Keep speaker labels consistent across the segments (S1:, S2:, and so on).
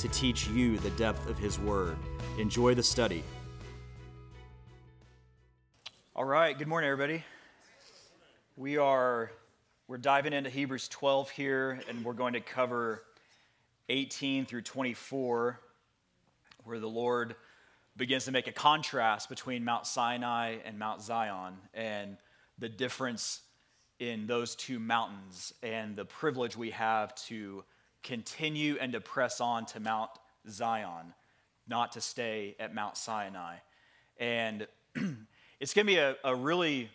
S1: to teach you the depth of his word. Enjoy the study. All right, good morning everybody. We are we're diving into Hebrews 12 here and we're going to cover 18 through 24 where the Lord begins to make a contrast between Mount Sinai and Mount Zion and the difference in those two mountains and the privilege we have to continue and to press on to Mount Zion, not to stay at Mount Sinai. And it's going to be a, a, really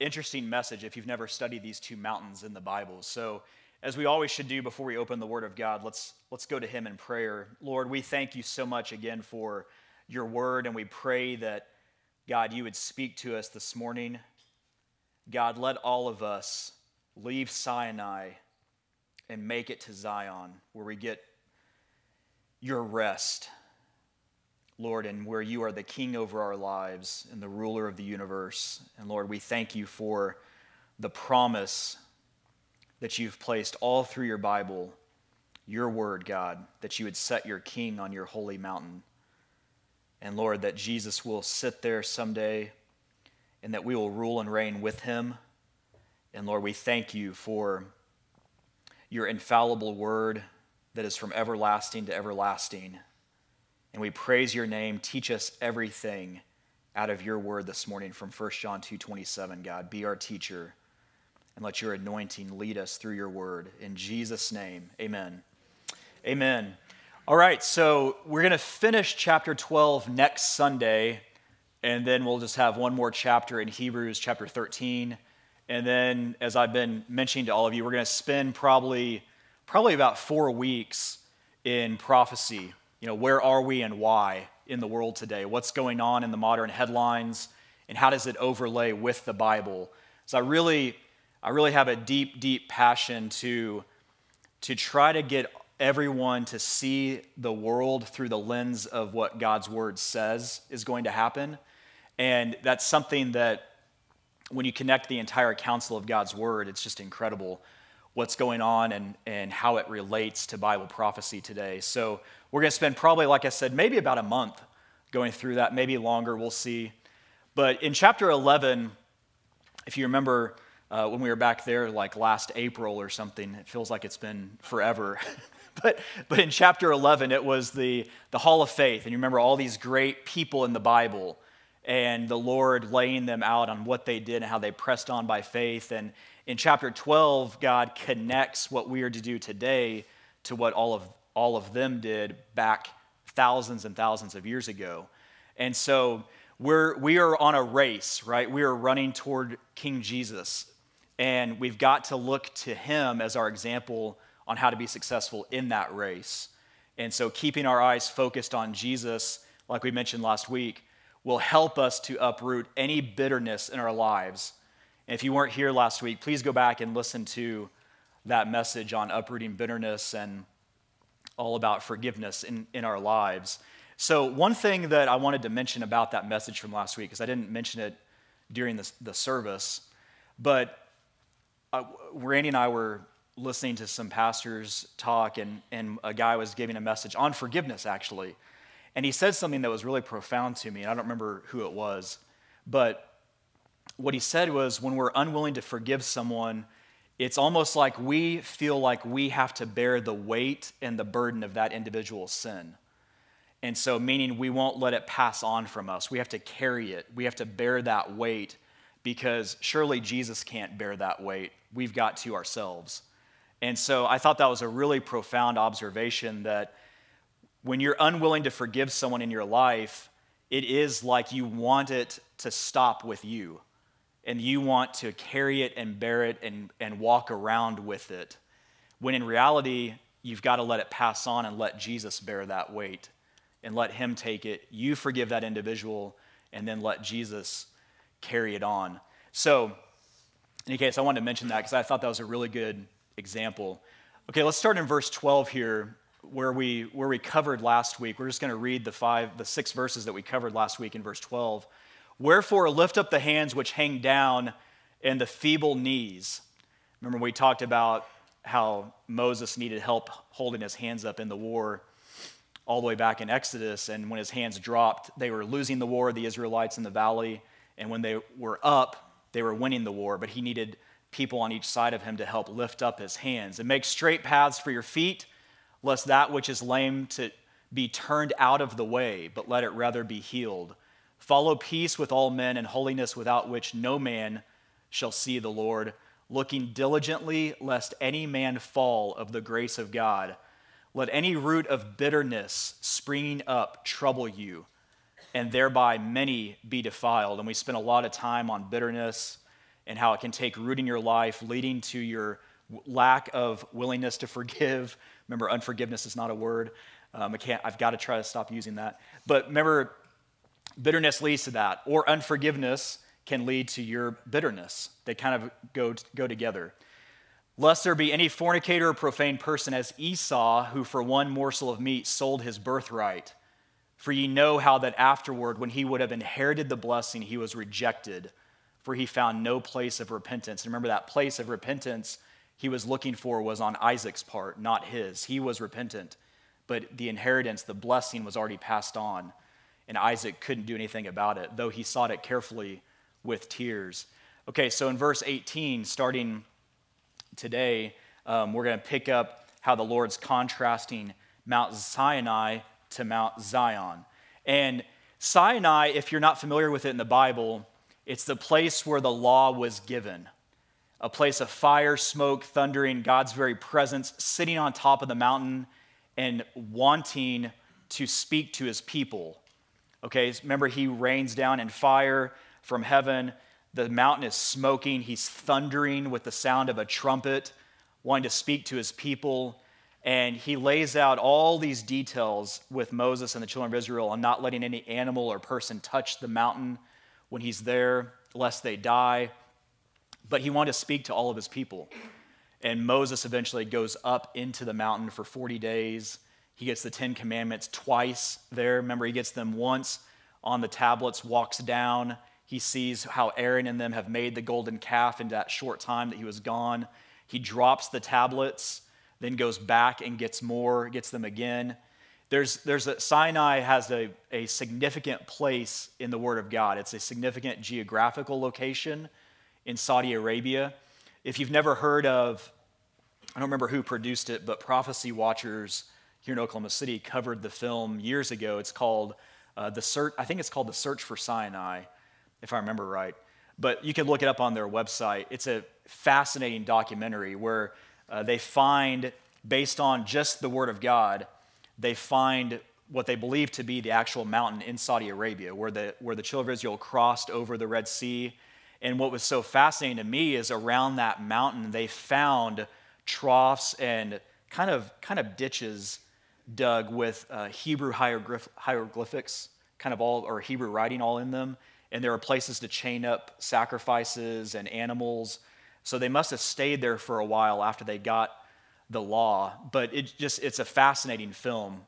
S1: interesting message if you've never studied these two mountains in the Bible. So, as we always should do before we open the Word of God, let's, let's go to Him in prayer. Lord, we thank you so much again for your Word, and we pray that, God, you would speak to us this morning. God, let all of us leave Sinai and make it to Zion, where we get your rest, Lord, and where you are the king over our lives and the ruler of the universe. And Lord, we thank you for the promise that you've placed all through your Bible, your word, God, that you would set your king on your holy mountain. And Lord, that Jesus will sit there someday and that we will rule and reign with him. And Lord, we thank you for your infallible word that is from everlasting to everlasting. And we praise your name. Teach us everything out of your word this morning from 1 John 2:27, God. Be our teacher and let your anointing lead us through your word. In Jesus' name, amen. Amen. All right, so we're going to finish chapter 12 next Sunday, and then we'll just have one more chapter in Hebrews chapter 13 and then, as I've been mentioning to all of you, we're going to spend probably, probably about four weeks in prophecy. You know, where are we and why in the world today? What's going on in the modern headlines? And how does it overlay with the Bible? So I really, I really have a deep, deep passion to, to try to get everyone to see the world through the lens of what God's word says is going to happen. And that's something that when you connect the entire counsel of God's word, it's just incredible what's going on and, and how it relates to Bible prophecy today. So we're going to spend probably, like I said, maybe about a month going through that, maybe longer, we'll see. But in chapter 11, if you remember uh, when we were back there like last April or something, it feels like it's been forever. but, but in chapter 11, it was the, the Hall of Faith. And you remember all these great people in the Bible and the Lord laying them out on what they did and how they pressed on by faith. And in chapter 12, God connects what we are to do today to what all of, all of them did back thousands and thousands of years ago. And so we're, we are on a race, right? We are running toward King Jesus. And we've got to look to him as our example on how to be successful in that race. And so keeping our eyes focused on Jesus, like we mentioned last week, will help us to uproot any bitterness in our lives. And if you weren't here last week, please go back and listen to that message on uprooting bitterness and all about forgiveness in, in our lives. So, one thing that I wanted to mention about that message from last week, because I didn't mention it during the, the service, but uh, Randy and I were listening to some pastors talk, and, and a guy was giving a message on forgiveness, actually. And he said something that was really profound to me. I don't remember who it was, but what he said was when we're unwilling to forgive someone, it's almost like we feel like we have to bear the weight and the burden of that individual's sin. And so, meaning we won't let it pass on from us. We have to carry it, we have to bear that weight because surely Jesus can't bear that weight. We've got to ourselves. And so, I thought that was a really profound observation that when you're unwilling to forgive someone in your life, it is like you want it to stop with you. And you want to carry it and bear it and, and walk around with it. When in reality, you've got to let it pass on and let Jesus bear that weight and let him take it. You forgive that individual and then let Jesus carry it on. So, in any case, I wanted to mention that because I thought that was a really good example. Okay, let's start in verse 12 here where we where we covered last week. We're just going to read the five the six verses that we covered last week in verse 12. Wherefore lift up the hands which hang down and the feeble knees. Remember we talked about how Moses needed help holding his hands up in the war all the way back in Exodus and when his hands dropped, they were losing the war the Israelites in the valley and when they were up, they were winning the war, but he needed people on each side of him to help lift up his hands and make straight paths for your feet lest that which is lame to be turned out of the way, but let it rather be healed. Follow peace with all men and holiness without which no man shall see the Lord, looking diligently lest any man fall of the grace of God. Let any root of bitterness springing up trouble you, and thereby many be defiled. And we spent a lot of time on bitterness and how it can take root in your life, leading to your lack of willingness to forgive. Remember, unforgiveness is not a word. Um, I can't, I've got to try to stop using that. But remember, bitterness leads to that, or unforgiveness can lead to your bitterness. They kind of go, go together. Lest there be any fornicator or profane person as Esau, who for one morsel of meat sold his birthright. For ye know how that afterward, when he would have inherited the blessing, he was rejected, for he found no place of repentance. And remember that place of repentance he was looking for was on Isaac's part, not his. He was repentant, but the inheritance, the blessing was already passed on, and Isaac couldn't do anything about it, though he sought it carefully with tears. Okay, so in verse 18, starting today, um, we're going to pick up how the Lord's contrasting Mount Sinai to Mount Zion. And Sinai, if you're not familiar with it in the Bible, it's the place where the law was given a place of fire, smoke, thundering, God's very presence, sitting on top of the mountain and wanting to speak to his people. Okay, remember, he rains down in fire from heaven. The mountain is smoking. He's thundering with the sound of a trumpet, wanting to speak to his people. And he lays out all these details with Moses and the children of Israel on not letting any animal or person touch the mountain when he's there, lest they die. But he wanted to speak to all of his people. And Moses eventually goes up into the mountain for 40 days. He gets the Ten Commandments twice there. Remember, he gets them once on the tablets, walks down. He sees how Aaron and them have made the golden calf in that short time that he was gone. He drops the tablets, then goes back and gets more, gets them again. There's, there's a, Sinai has a, a significant place in the Word of God. It's a significant geographical location in Saudi Arabia. If you've never heard of, I don't remember who produced it, but Prophecy Watchers here in Oklahoma City covered the film years ago. It's called uh, the search. I think it's called the Search for Sinai, if I remember right. But you can look it up on their website. It's a fascinating documentary where uh, they find, based on just the Word of God, they find what they believe to be the actual mountain in Saudi Arabia, where the, where the children of Israel crossed over the Red Sea and what was so fascinating to me is around that mountain, they found troughs and kind of, kind of ditches dug with uh, Hebrew hieroglyph- hieroglyphics, kind of all, or Hebrew writing all in them. And there were places to chain up sacrifices and animals. So they must have stayed there for a while after they got the law. But it just, it's a fascinating film.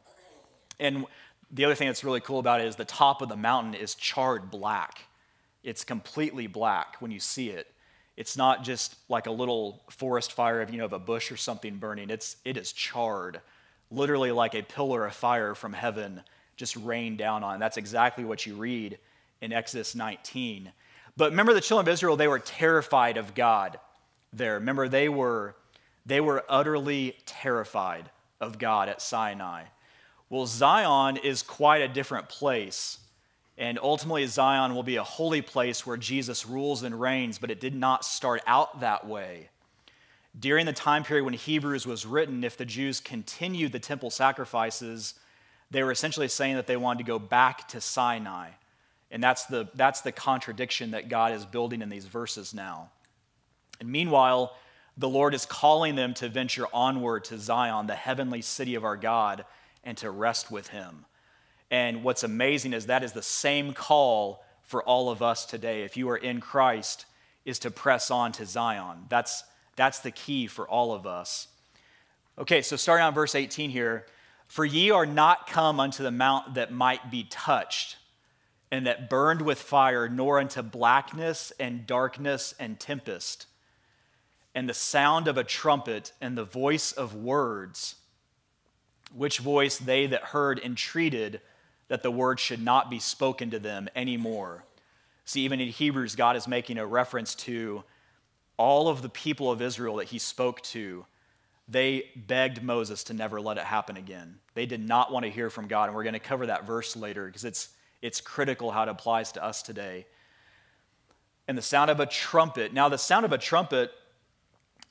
S1: And the other thing that's really cool about it is the top of the mountain is charred black. It's completely black when you see it. It's not just like a little forest fire of, you know, of a bush or something burning. It's, it is charred, literally like a pillar of fire from heaven just rained down on. That's exactly what you read in Exodus 19. But remember the children of Israel, they were terrified of God there. Remember, they were, they were utterly terrified of God at Sinai. Well, Zion is quite a different place and ultimately, Zion will be a holy place where Jesus rules and reigns, but it did not start out that way. During the time period when Hebrews was written, if the Jews continued the temple sacrifices, they were essentially saying that they wanted to go back to Sinai. And that's the, that's the contradiction that God is building in these verses now. And meanwhile, the Lord is calling them to venture onward to Zion, the heavenly city of our God, and to rest with Him. And what's amazing is that is the same call for all of us today. If you are in Christ, is to press on to Zion. That's, that's the key for all of us. Okay, so starting on verse 18 here. For ye are not come unto the mount that might be touched, and that burned with fire, nor unto blackness and darkness and tempest and the sound of a trumpet and the voice of words, which voice they that heard entreated that the word should not be spoken to them anymore. See, even in Hebrews, God is making a reference to all of the people of Israel that he spoke to. They begged Moses to never let it happen again. They did not want to hear from God. And we're going to cover that verse later because it's, it's critical how it applies to us today. And the sound of a trumpet. Now, the sound of a trumpet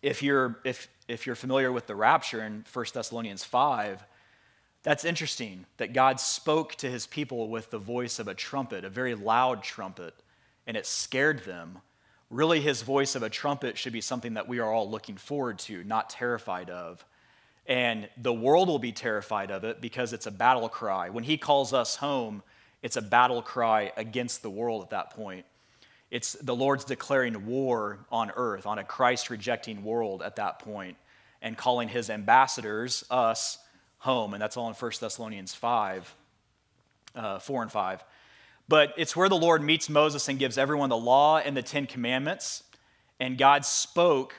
S1: if you're, if, if you're familiar with the rapture in 1 Thessalonians 5, that's interesting that God spoke to his people with the voice of a trumpet, a very loud trumpet, and it scared them. Really, his voice of a trumpet should be something that we are all looking forward to, not terrified of. And the world will be terrified of it because it's a battle cry. When he calls us home, it's a battle cry against the world at that point. It's the Lord's declaring war on earth, on a Christ rejecting world at that point, and calling his ambassadors, us, home. And that's all in 1 Thessalonians 5, uh, 4 and 5. But it's where the Lord meets Moses and gives everyone the law and the Ten Commandments. And God spoke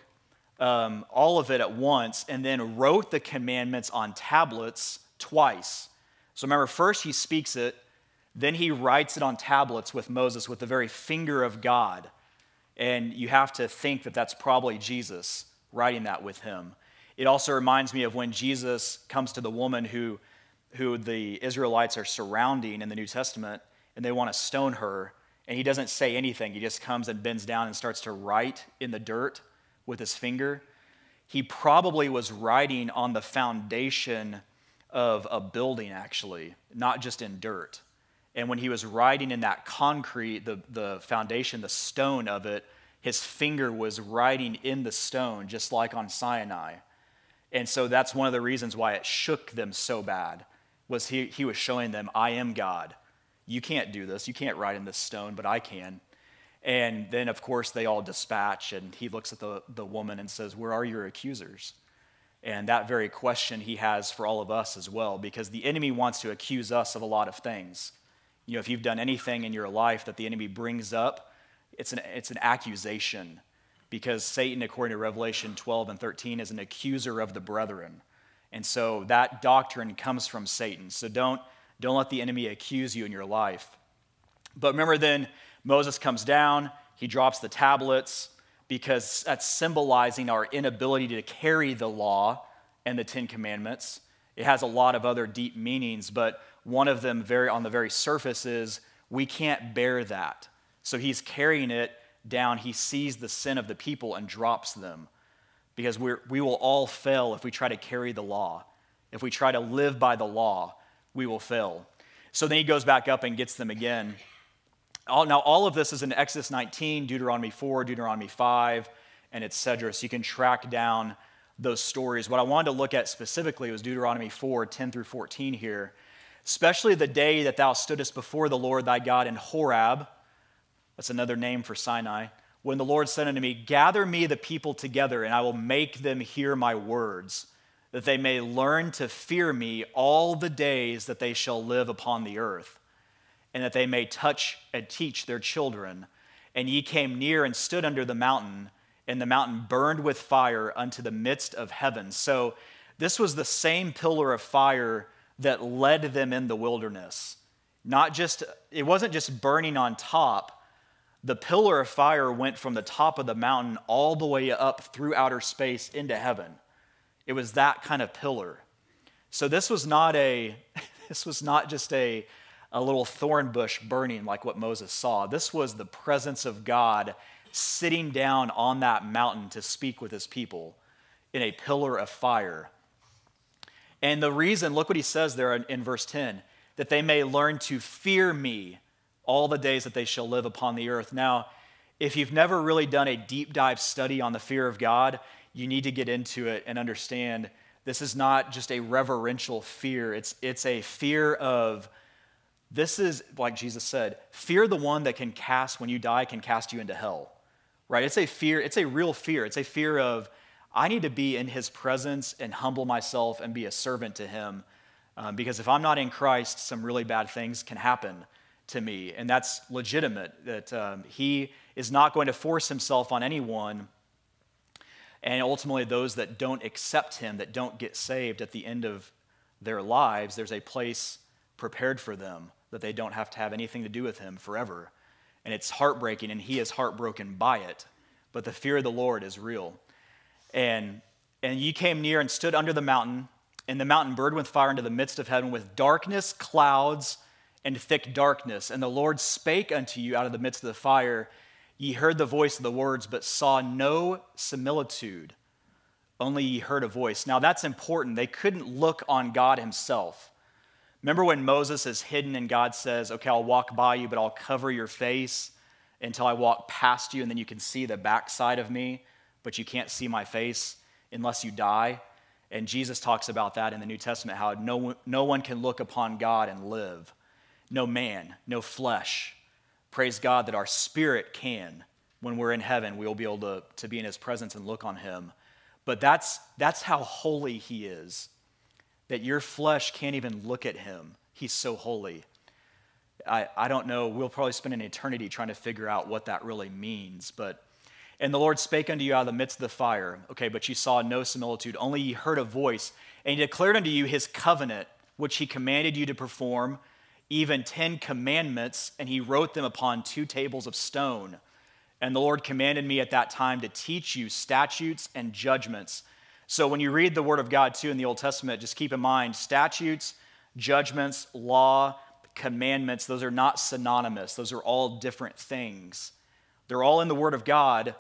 S1: um, all of it at once and then wrote the commandments on tablets twice. So remember, first he speaks it then he writes it on tablets with Moses with the very finger of God. And you have to think that that's probably Jesus writing that with him. It also reminds me of when Jesus comes to the woman who, who the Israelites are surrounding in the New Testament and they want to stone her. And he doesn't say anything. He just comes and bends down and starts to write in the dirt with his finger. He probably was writing on the foundation of a building, actually, not just in dirt. And when he was writing in that concrete, the, the foundation, the stone of it, his finger was writing in the stone, just like on Sinai. And so that's one of the reasons why it shook them so bad, was he, he was showing them, I am God. You can't do this. You can't write in this stone, but I can. And then, of course, they all dispatch, and he looks at the, the woman and says, Where are your accusers? And that very question he has for all of us as well, because the enemy wants to accuse us of a lot of things. You know, if you've done anything in your life that the enemy brings up, it's an, it's an accusation because Satan, according to Revelation 12 and 13, is an accuser of the brethren. And so that doctrine comes from Satan. So don't, don't let the enemy accuse you in your life. But remember, then Moses comes down, he drops the tablets because that's symbolizing our inability to carry the law and the Ten Commandments. It has a lot of other deep meanings, but one of them, very on the very surface, is we can't bear that. So he's carrying it down. He sees the sin of the people and drops them because we we will all fail if we try to carry the law. If we try to live by the law, we will fail. So then he goes back up and gets them again. All, now, all of this is in Exodus 19, Deuteronomy 4, Deuteronomy 5, and etc. So you can track down those stories. What I wanted to look at specifically was Deuteronomy 4, 10 through 14 here especially the day that thou stoodest before the Lord thy God in Horeb. That's another name for Sinai. When the Lord said unto me, Gather me the people together, and I will make them hear my words, that they may learn to fear me all the days that they shall live upon the earth, and that they may touch and teach their children. And ye came near and stood under the mountain, and the mountain burned with fire unto the midst of heaven. So this was the same pillar of fire that led them in the wilderness. Not just, it wasn't just burning on top. The pillar of fire went from the top of the mountain all the way up through outer space into heaven. It was that kind of pillar. So this was not a, this was not just a, a little thorn bush burning like what Moses saw. This was the presence of God sitting down on that mountain to speak with his people in a pillar of fire. And the reason, look what he says there in, in verse 10 that they may learn to fear me all the days that they shall live upon the earth. Now, if you've never really done a deep dive study on the fear of God, you need to get into it and understand this is not just a reverential fear, it's, it's a fear of this is, like Jesus said, fear the one that can cast, when you die, can cast you into hell. Right? It's a fear, it's a real fear. It's a fear of, I need to be in his presence and humble myself and be a servant to him. Um, because if I'm not in Christ, some really bad things can happen to me. And that's legitimate, that um, he is not going to force himself on anyone. And ultimately, those that don't accept him, that don't get saved at the end of their lives, there's a place prepared for them that they don't have to have anything to do with him forever. And it's heartbreaking, and he is heartbroken by it. But the fear of the Lord is real. And, and ye came near and stood under the mountain, and the mountain burned with fire into the midst of heaven, with darkness, clouds, and thick darkness. And the Lord spake unto you out of the midst of the fire. Ye heard the voice of the words, but saw no similitude. Only ye heard a voice. Now that's important. They couldn't look on God Himself. Remember when Moses is hidden and God says, Okay, I'll walk by you, but I'll cover your face until I walk past you, and then you can see the backside of me, but you can't see my face unless you die. And Jesus talks about that in the New Testament how no, no one can look upon God and live. No man, no flesh. Praise God that our spirit can. When we're in heaven, we will be able to, to be in his presence and look on him. But that's, that's how holy he is that your flesh can't even look at him. He's so holy. I, I don't know. We'll probably spend an eternity trying to figure out what that really means. But, and the Lord spake unto you out of the midst of the fire. Okay, but you saw no similitude, only ye heard a voice. And he declared unto you his covenant, which he commanded you to perform, even ten commandments, and he wrote them upon two tables of stone. And the Lord commanded me at that time to teach you statutes and judgments so when you read the Word of God too in the Old Testament, just keep in mind statutes, judgments, law, commandments, those are not synonymous. Those are all different things. They're all in the Word of God,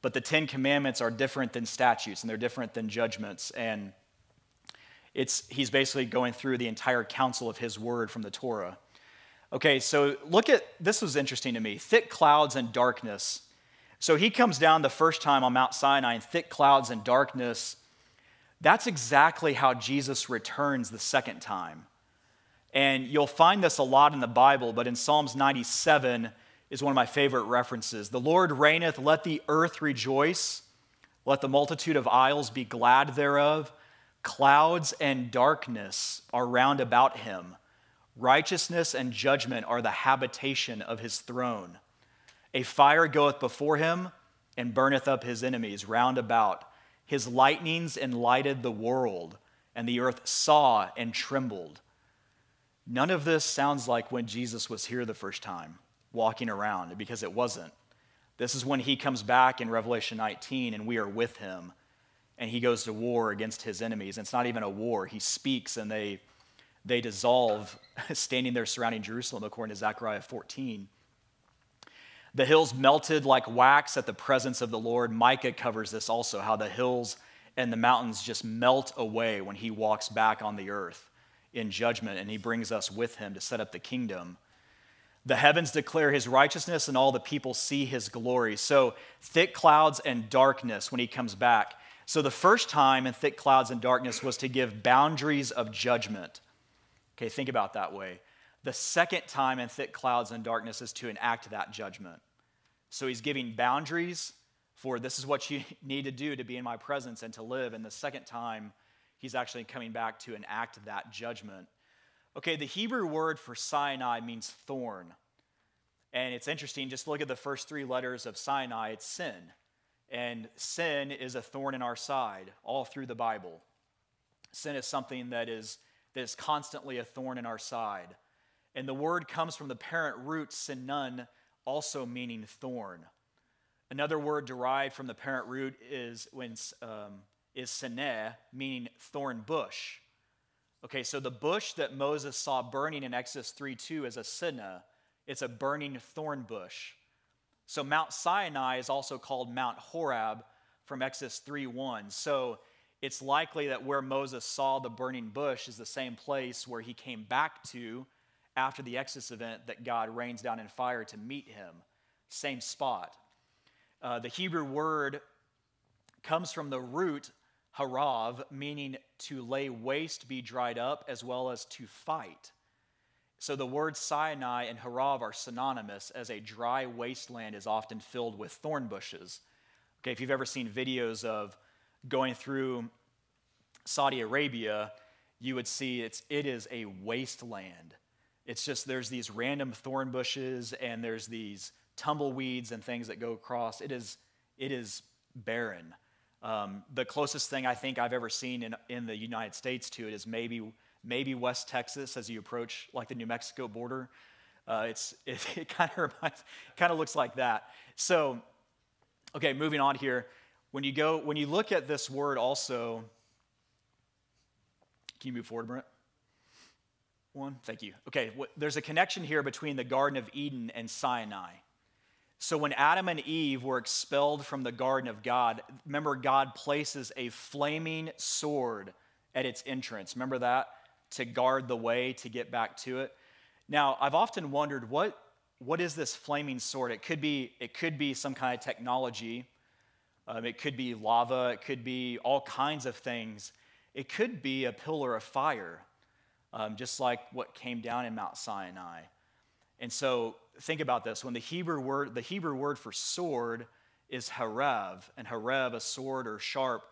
S1: but the Ten Commandments are different than statutes and they're different than judgments. And it's, he's basically going through the entire counsel of his word from the Torah. Okay, so look at this was interesting to me thick clouds and darkness. So he comes down the first time on Mount Sinai in thick clouds and darkness that's exactly how Jesus returns the second time. And you'll find this a lot in the Bible, but in Psalms 97 is one of my favorite references. The Lord reigneth, let the earth rejoice, let the multitude of isles be glad thereof. Clouds and darkness are round about him. Righteousness and judgment are the habitation of his throne. A fire goeth before him and burneth up his enemies round about. His lightnings enlighted the world, and the earth saw and trembled. None of this sounds like when Jesus was here the first time, walking around, because it wasn't. This is when he comes back in Revelation 19, and we are with him, and he goes to war against his enemies. And it's not even a war, he speaks, and they, they dissolve, standing there surrounding Jerusalem, according to Zechariah 14. The hills melted like wax at the presence of the Lord. Micah covers this also, how the hills and the mountains just melt away when he walks back on the earth in judgment and he brings us with him to set up the kingdom. The heavens declare his righteousness and all the people see his glory. So, thick clouds and darkness when he comes back. So, the first time in thick clouds and darkness was to give boundaries of judgment. Okay, think about that way. The second time in thick clouds and darkness is to enact that judgment. So he's giving boundaries for this is what you need to do to be in my presence and to live. And the second time, he's actually coming back to enact that judgment. Okay, the Hebrew word for Sinai means thorn. And it's interesting, just look at the first three letters of Sinai, it's sin. And sin is a thorn in our side all through the Bible. Sin is something that is, that is constantly a thorn in our side. And the word comes from the parent root sinun, also meaning thorn. Another word derived from the parent root is when um, is seneh, meaning thorn bush. Okay, so the bush that Moses saw burning in Exodus 3 2 is a seneh. It's a burning thorn bush. So Mount Sinai is also called Mount Horeb from Exodus 3 1. So it's likely that where Moses saw the burning bush is the same place where he came back to after the Exodus event that God rains down in fire to meet him. Same spot. Uh, the Hebrew word comes from the root harav, meaning to lay waste, be dried up, as well as to fight. So the words Sinai and harav are synonymous, as a dry wasteland is often filled with thorn bushes. Okay, if you've ever seen videos of going through Saudi Arabia, you would see it's, it is a wasteland. It's just there's these random thorn bushes and there's these tumbleweeds and things that go across. It is, it is barren. Um, the closest thing I think I've ever seen in, in the United States to it is maybe, maybe West Texas as you approach like the New Mexico border. Uh, it's, it, it kind of reminds, kind of looks like that. So, okay, moving on here. When you go, when you look at this word also, can you move forward, Brent? One, thank you. Okay, there's a connection here between the Garden of Eden and Sinai. So when Adam and Eve were expelled from the garden of God, remember God places a flaming sword at its entrance. Remember that? To guard the way to get back to it. Now, I've often wondered what, what is this flaming sword? It could be, it could be some kind of technology. Um, it could be lava. It could be all kinds of things. It could be a pillar of fire, um, just like what came down in Mount Sinai. And so think about this. When the Hebrew word, the Hebrew word for sword is harav, and harav, a sword or sharp,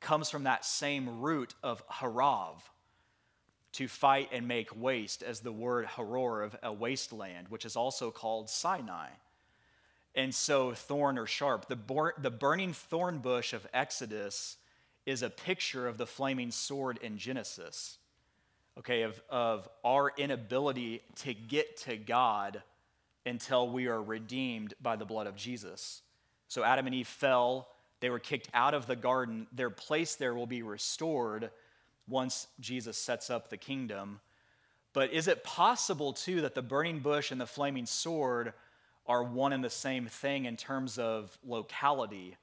S1: comes from that same root of harav, to fight and make waste, as the word haror, of a wasteland, which is also called Sinai. And so, thorn or sharp, the, bur- the burning thorn bush of Exodus is a picture of the flaming sword in Genesis okay, of, of our inability to get to God until we are redeemed by the blood of Jesus. So Adam and Eve fell, they were kicked out of the garden. Their place there will be restored once Jesus sets up the kingdom. But is it possible, too, that the burning bush and the flaming sword are one and the same thing in terms of locality,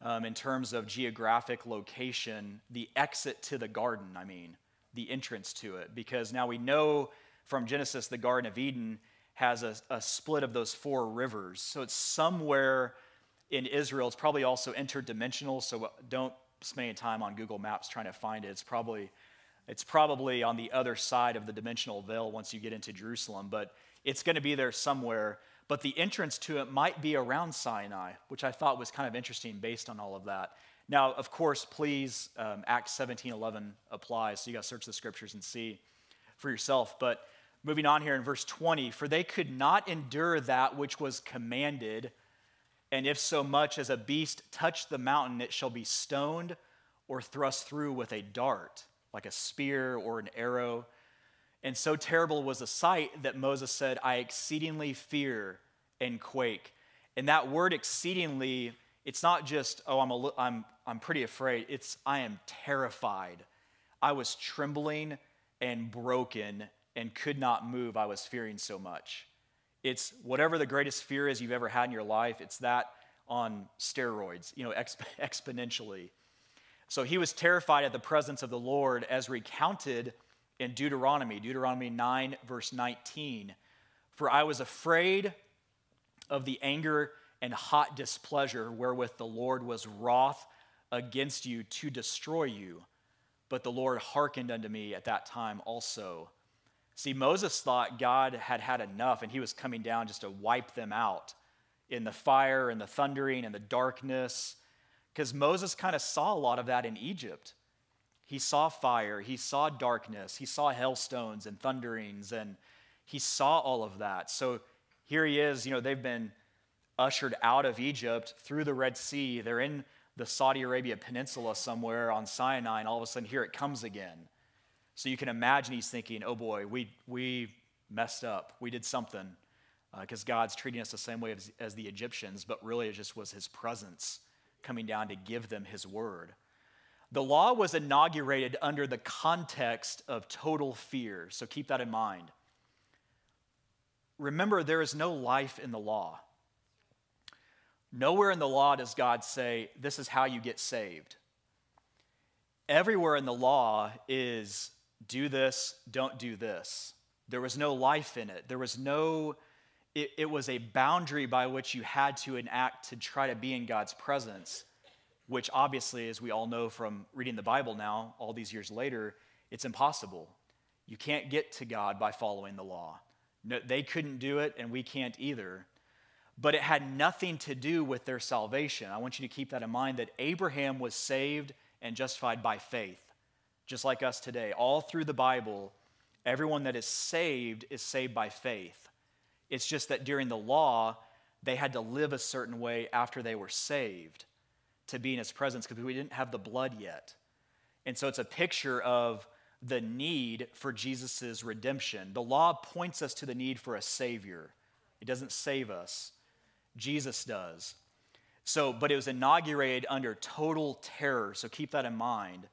S1: um, in terms of geographic location, the exit to the garden, I mean? the entrance to it because now we know from Genesis the Garden of Eden has a, a split of those four rivers. So it's somewhere in Israel. It's probably also interdimensional, so don't spend any time on Google Maps trying to find it. It's probably it's probably on the other side of the dimensional veil once you get into Jerusalem, but it's going to be there somewhere. But the entrance to it might be around Sinai, which I thought was kind of interesting based on all of that. Now, of course, please, um, Acts 17 11 applies, so you got to search the scriptures and see for yourself. But moving on here in verse 20, for they could not endure that which was commanded, and if so much as a beast touch the mountain, it shall be stoned or thrust through with a dart, like a spear or an arrow. And so terrible was the sight that Moses said, I exceedingly fear and quake. And that word exceedingly it's not just, oh, I'm, a, I'm, I'm pretty afraid. It's, I am terrified. I was trembling and broken and could not move. I was fearing so much. It's whatever the greatest fear is you've ever had in your life, it's that on steroids, you know, exp- exponentially. So he was terrified at the presence of the Lord as recounted in Deuteronomy, Deuteronomy 9, verse 19. For I was afraid of the anger and hot displeasure wherewith the Lord was wroth against you to destroy you. But the Lord hearkened unto me at that time also. See, Moses thought God had had enough and he was coming down just to wipe them out in the fire and the thundering and the darkness. Because Moses kind of saw a lot of that in Egypt. He saw fire, he saw darkness, he saw hailstones and thunderings, and he saw all of that. So here he is, you know, they've been ushered out of Egypt through the Red Sea. They're in the Saudi Arabia Peninsula somewhere on Sinai, and all of a sudden here it comes again. So you can imagine he's thinking, oh boy, we, we messed up. We did something because uh, God's treating us the same way as, as the Egyptians, but really it just was his presence coming down to give them his word. The law was inaugurated under the context of total fear, so keep that in mind. Remember, there is no life in the law. Nowhere in the law does God say, this is how you get saved. Everywhere in the law is do this, don't do this. There was no life in it. There was no, it, it was a boundary by which you had to enact to try to be in God's presence. which obviously, as we all know from reading the Bible now, all these years later, it's impossible. You can't get to God by following the law. No, they couldn't do it, and we can't either. But it had nothing to do with their salvation. I want you to keep that in mind that Abraham was saved and justified by faith, just like us today. All through the Bible, everyone that is saved is saved by faith. It's just that during the law, they had to live a certain way after they were saved to be in his presence because we didn't have the blood yet. And so it's a picture of the need for Jesus' redemption. The law points us to the need for a Savior, it doesn't save us, Jesus does. So, but it was inaugurated under total terror. So keep that in mind.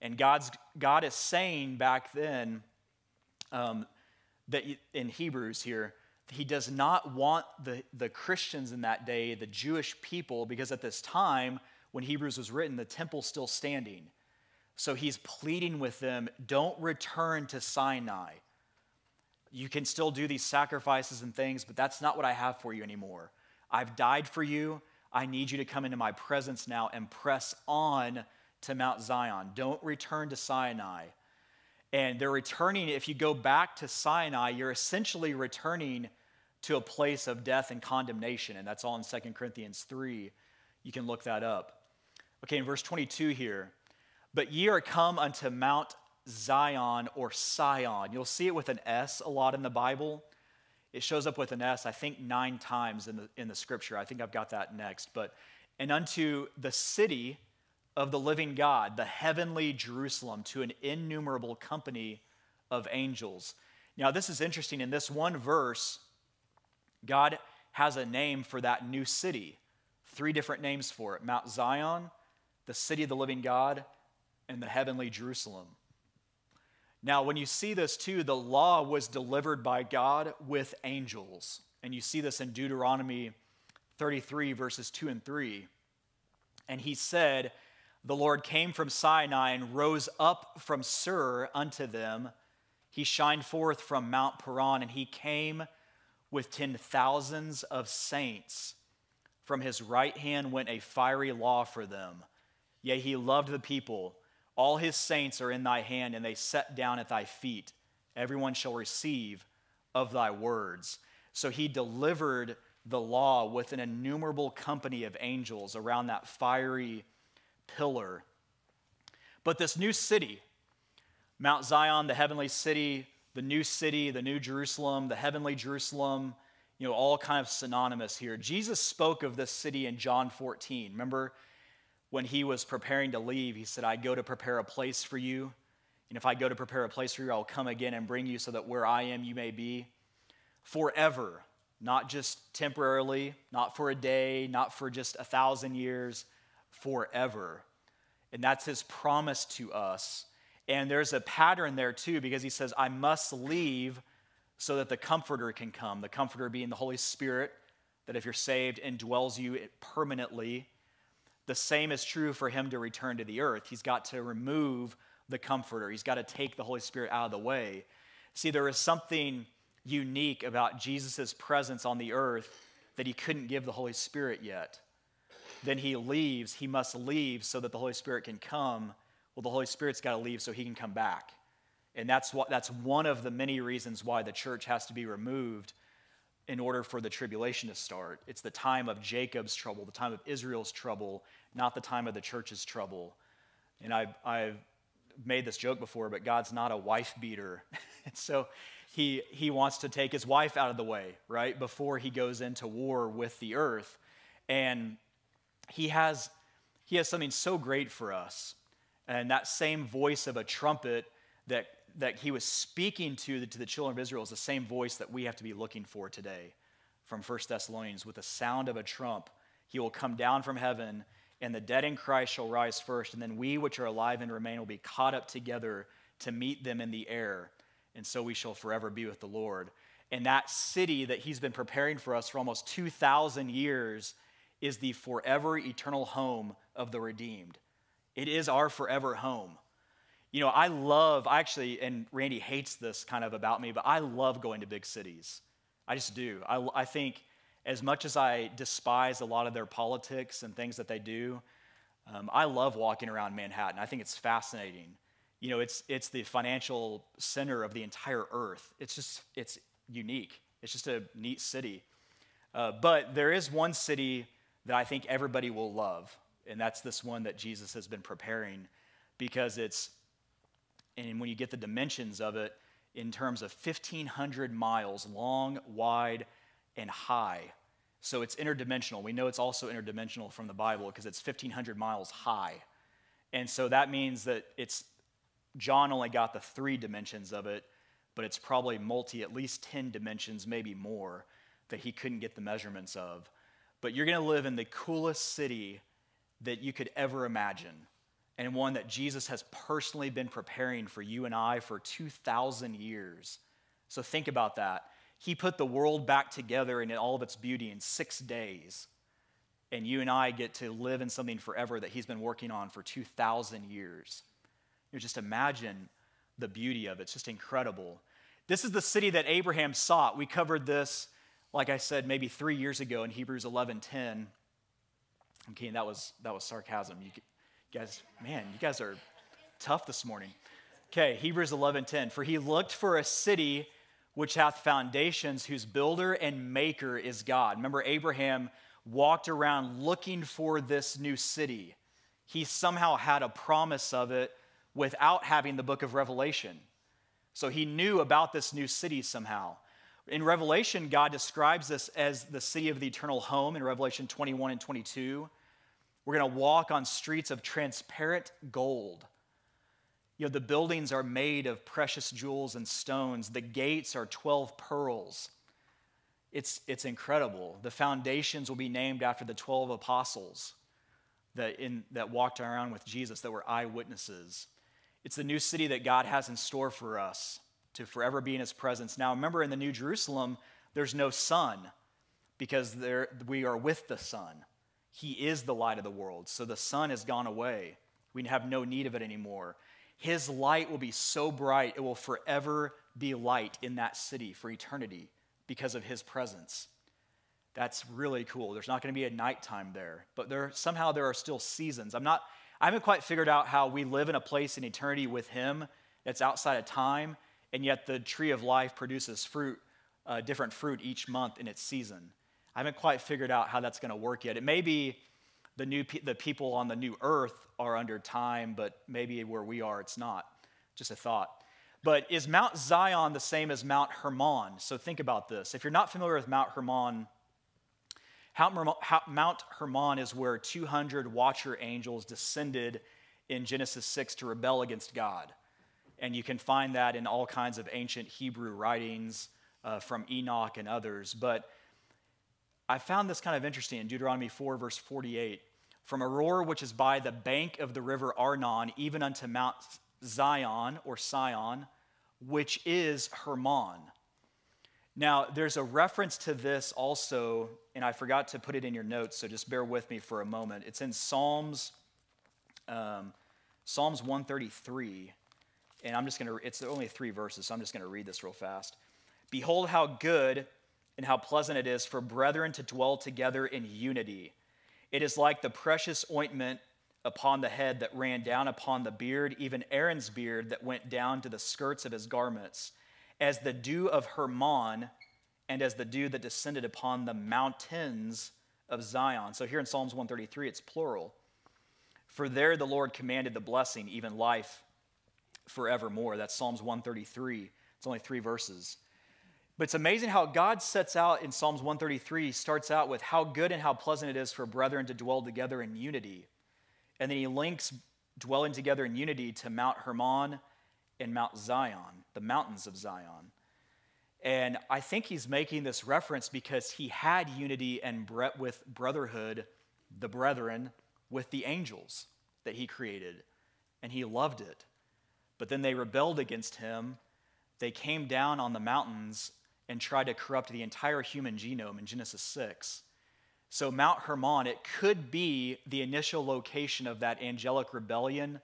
S1: And God's, God is saying back then um, that in Hebrews here, he does not want the, the Christians in that day, the Jewish people, because at this time, when Hebrews was written, the temple's still standing. So he's pleading with them don't return to Sinai. You can still do these sacrifices and things, but that's not what I have for you anymore. I've died for you. I need you to come into my presence now and press on to Mount Zion. Don't return to Sinai. And they're returning, if you go back to Sinai, you're essentially returning to a place of death and condemnation. And that's all in 2 Corinthians 3. You can look that up. Okay, in verse 22 here, but ye are come unto Mount Zion or Sion. You'll see it with an S a lot in the Bible. It shows up with an S, I think, nine times in the, in the scripture. I think I've got that next. But, and unto the city of the living God, the heavenly Jerusalem, to an innumerable company of angels. Now, this is interesting. In this one verse, God has a name for that new city, three different names for it Mount Zion, the city of the living God, and the heavenly Jerusalem. Now, when you see this too, the law was delivered by God with angels. And you see this in Deuteronomy 33, verses 2 and 3. And he said, The Lord came from Sinai and rose up from Seir unto them. He shined forth from Mount Paran, and he came with ten thousands of saints. From his right hand went a fiery law for them. Yea, he loved the people. All his saints are in thy hand, and they set down at thy feet. Everyone shall receive of thy words. So he delivered the law with an innumerable company of angels around that fiery pillar. But this new city, Mount Zion, the heavenly city, the new city, the new Jerusalem, the heavenly Jerusalem, you know, all kind of synonymous here. Jesus spoke of this city in John 14. Remember, when he was preparing to leave, he said, I go to prepare a place for you. And if I go to prepare a place for you, I'll come again and bring you so that where I am, you may be forever, not just temporarily, not for a day, not for just a thousand years, forever. And that's his promise to us. And there's a pattern there too, because he says, I must leave so that the Comforter can come. The Comforter being the Holy Spirit, that if you're saved, indwells you permanently the same is true for him to return to the earth. He's got to remove the comforter, he's got to take the Holy Spirit out of the way. See, there is something unique about Jesus' presence on the earth that he couldn't give the Holy Spirit yet. Then he leaves, he must leave so that the Holy Spirit can come. Well, the Holy Spirit's got to leave so he can come back. And that's, what, that's one of the many reasons why the church has to be removed in order for the tribulation to start. It's the time of Jacob's trouble, the time of Israel's trouble, not the time of the church's trouble. And I, I've made this joke before, but God's not a wife beater. so he, he wants to take his wife out of the way, right, before he goes into war with the earth. And he has, he has something so great for us. And that same voice of a trumpet that that he was speaking to the, to the children of Israel is the same voice that we have to be looking for today from 1 Thessalonians. With the sound of a trump, he will come down from heaven, and the dead in Christ shall rise first, and then we which are alive and remain will be caught up together to meet them in the air, and so we shall forever be with the Lord. And that city that he's been preparing for us for almost 2,000 years is the forever eternal home of the redeemed. It is our forever home. You know, I love, I actually, and Randy hates this kind of about me, but I love going to big cities. I just do. I, I think as much as I despise a lot of their politics and things that they do, Um, I love walking around Manhattan. I think it's fascinating. You know, it's, it's the financial center of the entire earth. It's just, it's unique. It's just a neat city. Uh, but there is one city that I think everybody will love, and that's this one that Jesus has been preparing because it's, and when you get the dimensions of it, in terms of 1,500 miles long, wide, and high. So it's interdimensional. We know it's also interdimensional from the Bible because it's 1,500 miles high. And so that means that it's, John only got the three dimensions of it, but it's probably multi, at least 10 dimensions, maybe more, that he couldn't get the measurements of. But you're going to live in the coolest city that you could ever imagine, and one that Jesus has personally been preparing for you and I for 2,000 years. So think about that. He put the world back together in all of its beauty in six days. And you and I get to live in something forever that He's been working on for 2,000 years. You just imagine the beauty of it. It's just incredible. This is the city that Abraham sought. We covered this, like I said, maybe three years ago in Hebrews 11:10. I'm kidding. That was that was sarcasm. You guys, man, you guys are tough this morning. Okay, Hebrews 11:10. For he looked for a city which hath foundations, whose builder and maker is God. Remember, Abraham walked around looking for this new city. He somehow had a promise of it without having the book of Revelation. So he knew about this new city somehow. In Revelation, God describes this as the city of the eternal home in Revelation 21 and 22. We're going to walk on streets of transparent gold. You know, the buildings are made of precious jewels and stones. The gates are 12 pearls. It's, it's incredible. The foundations will be named after the 12 apostles that, in, that walked around with Jesus, that were eyewitnesses. It's the new city that God has in store for us to forever be in his presence. Now, remember, in the New Jerusalem, there's no sun because there, we are with the Son. He is the light of the world. So the sun has gone away. We have no need of it anymore. His light will be so bright, it will forever be light in that city for eternity because of his presence. That's really cool. There's not going to be a nighttime there, but there somehow there are still seasons. I'm not I haven't quite figured out how we live in a place in eternity with him that's outside of time, and yet the tree of life produces fruit, uh, different fruit each month in its season. I haven't quite figured out how that's going to work yet. It may be the, new pe- the people on the new earth are under time, but maybe where we are, it's not. Just a thought. But is Mount Zion the same as Mount Hermon? So think about this. If you're not familiar with Mount Hermon, Mount Hermon is where 200 watcher angels descended in Genesis 6 to rebel against God. And you can find that in all kinds of ancient Hebrew writings uh, from Enoch and others. But I found this kind of interesting in Deuteronomy 4, verse 48. From Aroer, which is by the bank of the river Arnon, even unto Mount Zion or Sion, which is Hermon. Now, there's a reference to this also, and I forgot to put it in your notes, so just bear with me for a moment. It's in Psalms, um, Psalms 133, and I'm just going to, it's only three verses, so I'm just going to read this real fast. Behold, how good and how pleasant it is for brethren to dwell together in unity. It is like the precious ointment upon the head that ran down upon the beard, even Aaron's beard that went down to the skirts of his garments, as the dew of Hermon and as the dew that descended upon the mountains of Zion. So here in Psalms 133, it's plural. For there the Lord commanded the blessing, even life forevermore. That's Psalms 133. It's only three verses. But it's amazing how God sets out in Psalms 133, starts out with how good and how pleasant it is for brethren to dwell together in unity. And then he links dwelling together in unity to Mount Hermon and Mount Zion, the mountains of Zion. And I think he's making this reference because he had unity and with brotherhood, the brethren, with the angels that he created. And he loved it. But then they rebelled against him. They came down on the mountains and tried to corrupt the entire human genome in Genesis 6. So, Mount Hermon, it could be the initial location of that angelic rebellion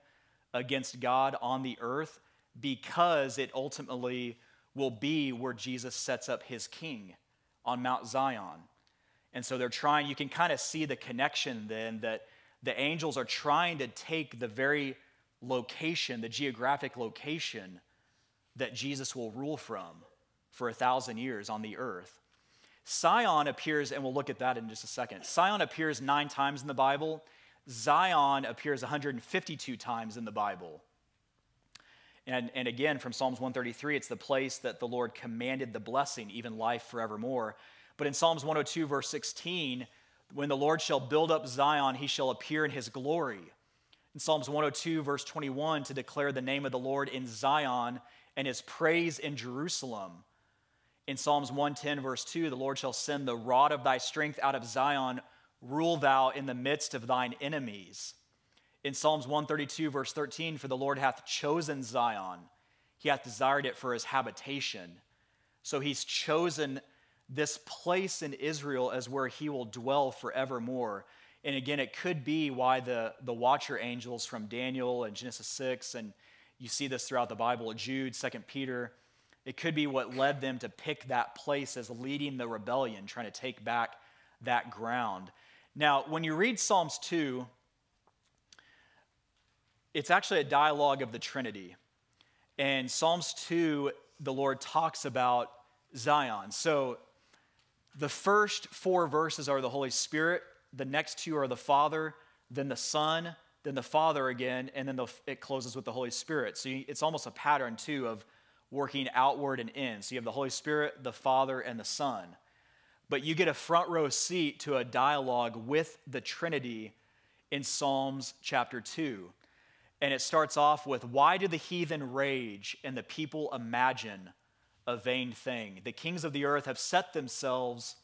S1: against God on the earth because it ultimately will be where Jesus sets up his king on Mount Zion. And so they're trying, you can kind of see the connection then that the angels are trying to take the very location, the geographic location that Jesus will rule from for a thousand years on the earth. Sion appears, and we'll look at that in just a second. Sion appears nine times in the Bible. Zion appears 152 times in the Bible. And, and again, from Psalms 133, it's the place that the Lord commanded the blessing, even life forevermore. But in Psalms 102, verse 16, when the Lord shall build up Zion, he shall appear in his glory. In Psalms 102, verse 21, to declare the name of the Lord in Zion and his praise in Jerusalem. In Psalms 110, verse 2, the Lord shall send the rod of thy strength out of Zion, rule thou in the midst of thine enemies. In Psalms 132, verse 13, for the Lord hath chosen Zion, he hath desired it for his habitation. So he's chosen this place in Israel as where he will dwell forevermore. And again, it could be why the, the watcher angels from Daniel and Genesis 6, and you see this throughout the Bible, Jude, 2 Peter, it could be what led them to pick that place as leading the rebellion, trying to take back that ground. Now, when you read Psalms 2, it's actually a dialogue of the Trinity. And Psalms 2, the Lord talks about Zion. So the first four verses are the Holy Spirit, the next two are the Father, then the Son, then the Father again, and then the, it closes with the Holy Spirit. So you, it's almost a pattern, too, of working outward and in. So you have the Holy Spirit, the Father, and the Son. But you get a front row seat to a dialogue with the Trinity in Psalms chapter 2. And it starts off with Why do the heathen rage and the people imagine a vain thing? The kings of the earth have set themselves,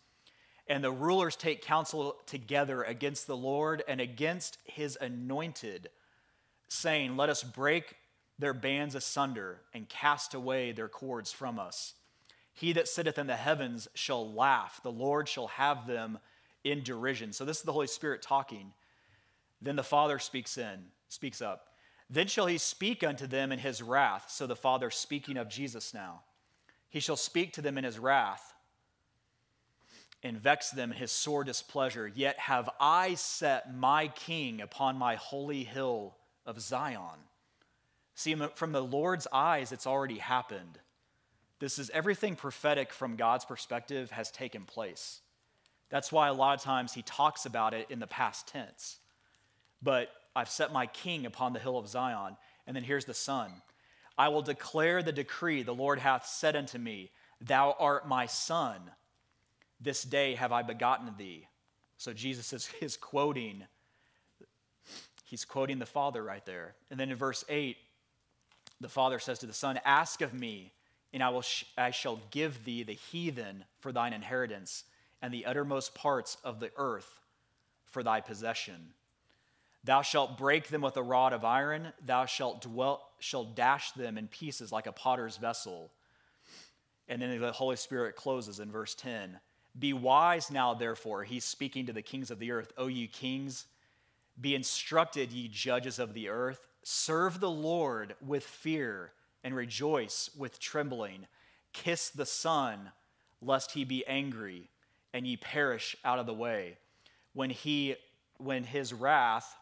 S1: and the rulers take counsel together against the Lord and against his anointed, saying, Let us break their bands asunder and cast away their cords from us. He that sitteth in the heavens shall laugh, the Lord shall have them in derision. So this is the Holy Spirit talking. Then the Father speaks in, speaks up. Then shall he speak unto them in his wrath. So the Father speaking of Jesus now. He shall speak to them in his wrath and vex them his sore displeasure. Yet have I set my king upon my holy hill of Zion. See, from the Lord's eyes, it's already happened. This is everything prophetic from God's perspective has taken place. That's why a lot of times he talks about it in the past tense. But I've set my king upon the hill of Zion. And then here's the son I will declare the decree the Lord hath said unto me, Thou art my son. This day have I begotten thee. So Jesus is, is quoting, he's quoting the Father right there. And then in verse 8, the Father says to the Son, Ask of me, and I, will sh- I shall give thee the heathen for thine inheritance, and the uttermost parts of the earth for thy possession. Thou shalt break them with a rod of iron. Thou shalt dwell, shalt dash them in pieces like a potter's vessel. And then the Holy Spirit closes in verse 10. Be wise now, therefore. He's speaking to the kings of the earth. O ye kings, be instructed, ye judges of the earth. Serve the Lord with fear and rejoice with trembling. Kiss the Son, lest he be angry and ye perish out of the way. When he when his wrath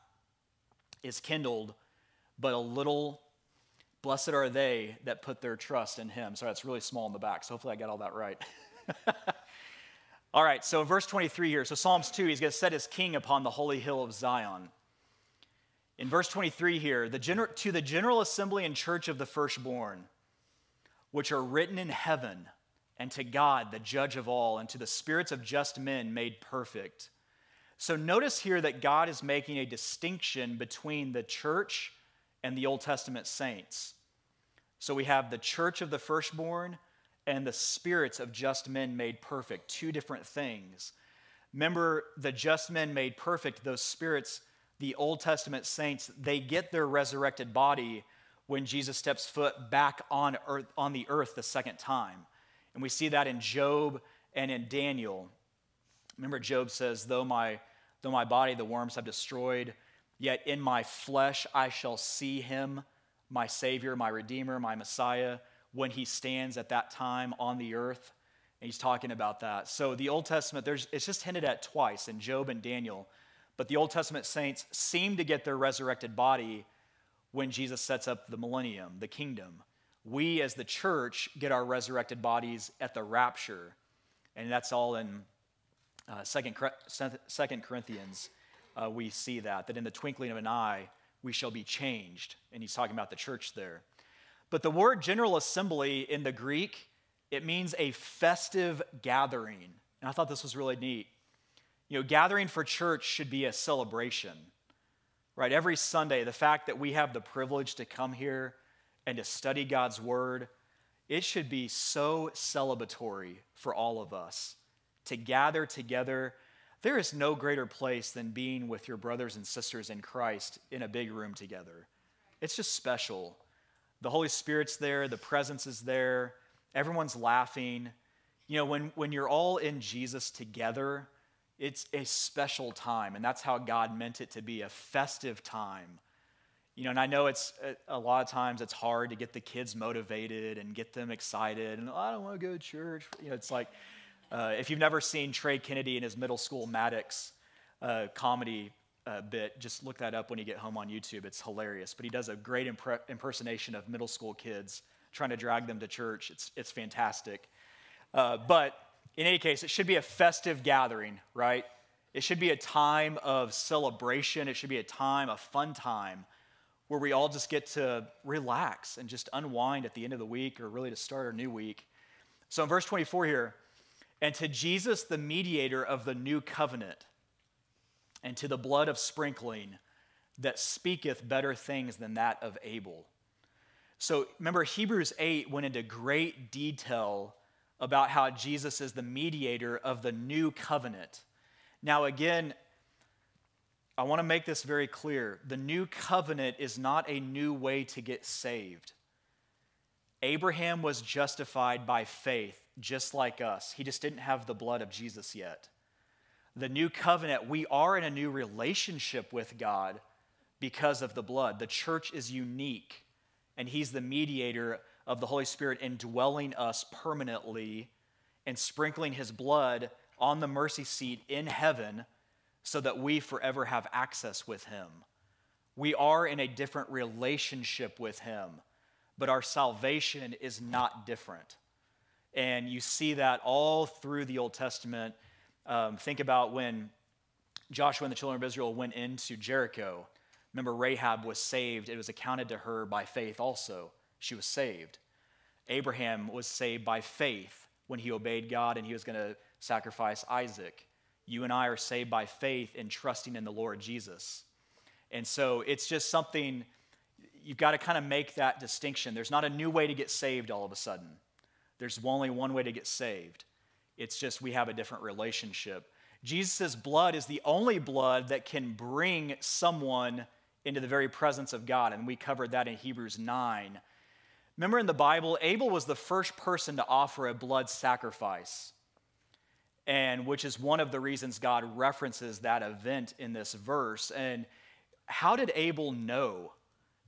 S1: is kindled, but a little blessed are they that put their trust in him. Sorry, it's really small in the back, so hopefully I got all that right. all right, so in verse 23 here. So Psalms 2, he's going to set his king upon the holy hill of Zion. In verse 23 here, the gener- to the general assembly and church of the firstborn, which are written in heaven, and to God, the judge of all, and to the spirits of just men made perfect so notice here that God is making a distinction between the church and the Old Testament saints. So we have the church of the firstborn and the spirits of just men made perfect, two different things. Remember, the just men made perfect, those spirits, the Old Testament saints, they get their resurrected body when Jesus steps foot back on, earth, on the earth the second time. And we see that in Job and in Daniel. Remember, Job says, Though my, though my body the worms have destroyed, yet in my flesh I shall see him, my Savior, my Redeemer, my Messiah, when he stands at that time on the earth. And he's talking about that. So the Old Testament, there's, it's just hinted at twice in Job and Daniel. But the Old Testament saints seem to get their resurrected body when Jesus sets up the millennium, the kingdom. We, as the church, get our resurrected bodies at the rapture. And that's all in uh, Second, Second Corinthians. Uh, we see that, that in the twinkling of an eye, we shall be changed. And he's talking about the church there. But the word general assembly in the Greek, it means a festive gathering. And I thought this was really neat. You know, gathering for church should be a celebration, right? Every Sunday, the fact that we have the privilege to come here and to study God's word, it should be so celebratory for all of us to gather together. There is no greater place than being with your brothers and sisters in Christ in a big room together. It's just special. The Holy Spirit's there, the presence is there, everyone's laughing. You know, when, when you're all in Jesus together, it's a special time, and that's how God meant it to be a festive time. You know, and I know it's a lot of times it's hard to get the kids motivated and get them excited, and oh, I don't want to go to church. You know, it's like uh, if you've never seen Trey Kennedy in his middle school Maddox uh, comedy uh, bit, just look that up when you get home on YouTube. It's hilarious. But he does a great impre- impersonation of middle school kids trying to drag them to church. It's, it's fantastic. Uh, but in any case, it should be a festive gathering, right? It should be a time of celebration. It should be a time, a fun time, where we all just get to relax and just unwind at the end of the week or really to start our new week. So in verse 24 here, and to Jesus, the mediator of the new covenant, and to the blood of sprinkling that speaketh better things than that of Abel. So remember, Hebrews 8 went into great detail about how Jesus is the mediator of the new covenant. Now, again, I want to make this very clear. The new covenant is not a new way to get saved. Abraham was justified by faith, just like us. He just didn't have the blood of Jesus yet. The new covenant, we are in a new relationship with God because of the blood. The church is unique, and He's the mediator of the Holy Spirit indwelling us permanently and sprinkling his blood on the mercy seat in heaven so that we forever have access with him. We are in a different relationship with him, but our salvation is not different. And you see that all through the Old Testament. Um, think about when Joshua and the children of Israel went into Jericho. Remember, Rahab was saved. It was accounted to her by faith also she was saved. Abraham was saved by faith when he obeyed God and he was going to sacrifice Isaac. You and I are saved by faith in trusting in the Lord Jesus. And so it's just something you've got to kind of make that distinction. There's not a new way to get saved all of a sudden, there's only one way to get saved. It's just we have a different relationship. Jesus' blood is the only blood that can bring someone into the very presence of God. And we covered that in Hebrews 9 Remember in the Bible, Abel was the first person to offer a blood sacrifice, and which is one of the reasons God references that event in this verse. And how did Abel know?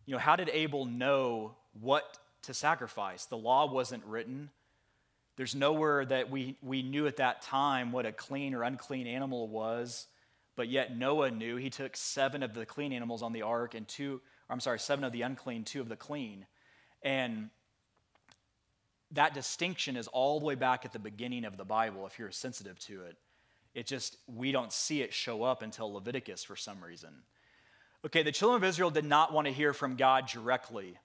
S1: You know, how did Abel know what to sacrifice? The law wasn't written. There's nowhere that we, we knew at that time what a clean or unclean animal was, but yet Noah knew. He took seven of the clean animals on the ark and two, I'm sorry, seven of the unclean, two of the clean. And that distinction is all the way back at the beginning of the Bible if you're sensitive to it. It just, we don't see it show up until Leviticus for some reason. Okay, the children of Israel did not want to hear from God directly.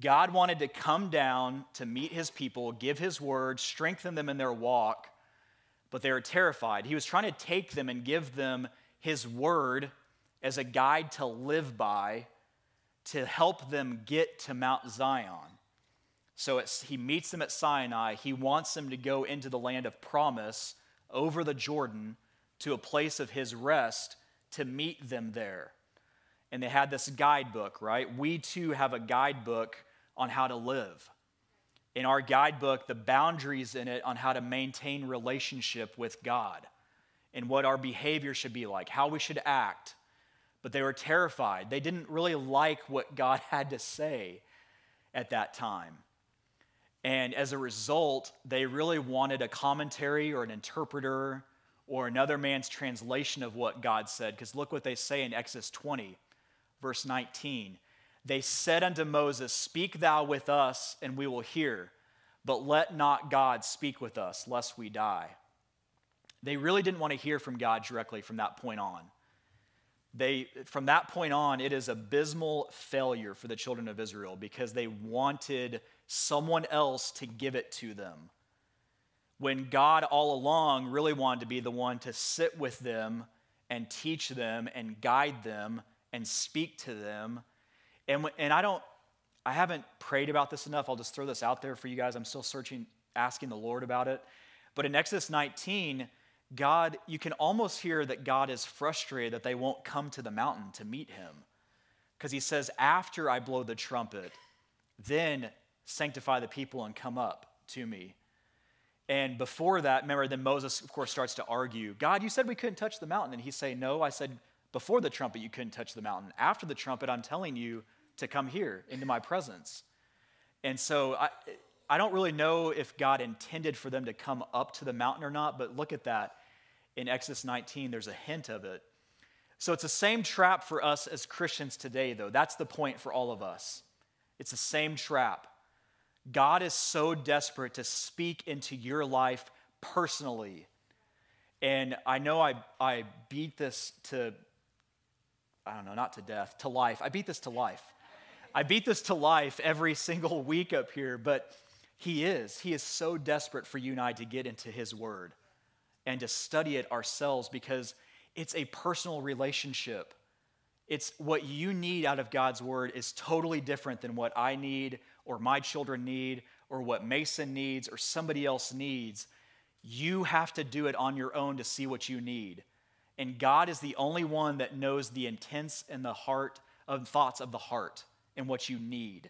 S1: God wanted to come down to meet his people, give his word, strengthen them in their walk, but they were terrified. He was trying to take them and give them his word as a guide to live by to help them get to Mount Zion. So he meets them at Sinai. He wants them to go into the land of promise over the Jordan to a place of his rest to meet them there. And they had this guidebook, right? We too have a guidebook on how to live. In our guidebook, the boundaries in it on how to maintain relationship with God and what our behavior should be like, how we should act, but they were terrified. They didn't really like what God had to say at that time. And as a result, they really wanted a commentary or an interpreter or another man's translation of what God said. Because look what they say in Exodus 20, verse 19. They said unto Moses, Speak thou with us, and we will hear, but let not God speak with us, lest we die. They really didn't want to hear from God directly from that point on. They, from that point on, it is abysmal failure for the children of Israel because they wanted someone else to give it to them. When God all along really wanted to be the one to sit with them and teach them and guide them and speak to them. And, and I don't, I haven't prayed about this enough. I'll just throw this out there for you guys. I'm still searching, asking the Lord about it. But in Exodus 19, God, you can almost hear that God is frustrated that they won't come to the mountain to meet him. Because he says, After I blow the trumpet, then sanctify the people and come up to me. And before that, remember, then Moses, of course, starts to argue God, you said we couldn't touch the mountain. And he say, No, I said before the trumpet, you couldn't touch the mountain. After the trumpet, I'm telling you to come here into my presence. And so I, I don't really know if God intended for them to come up to the mountain or not, but look at that. In Exodus 19, there's a hint of it. So it's the same trap for us as Christians today, though. That's the point for all of us. It's the same trap. God is so desperate to speak into your life personally. And I know I, I beat this to, I don't know, not to death, to life. I beat this to life. I beat this to life every single week up here, but He is. He is so desperate for you and I to get into His Word and to study it ourselves because it's a personal relationship. It's what you need out of God's Word is totally different than what I need or my children need or what Mason needs or somebody else needs. You have to do it on your own to see what you need. And God is the only one that knows the intents and the heart of thoughts of the heart and what you need.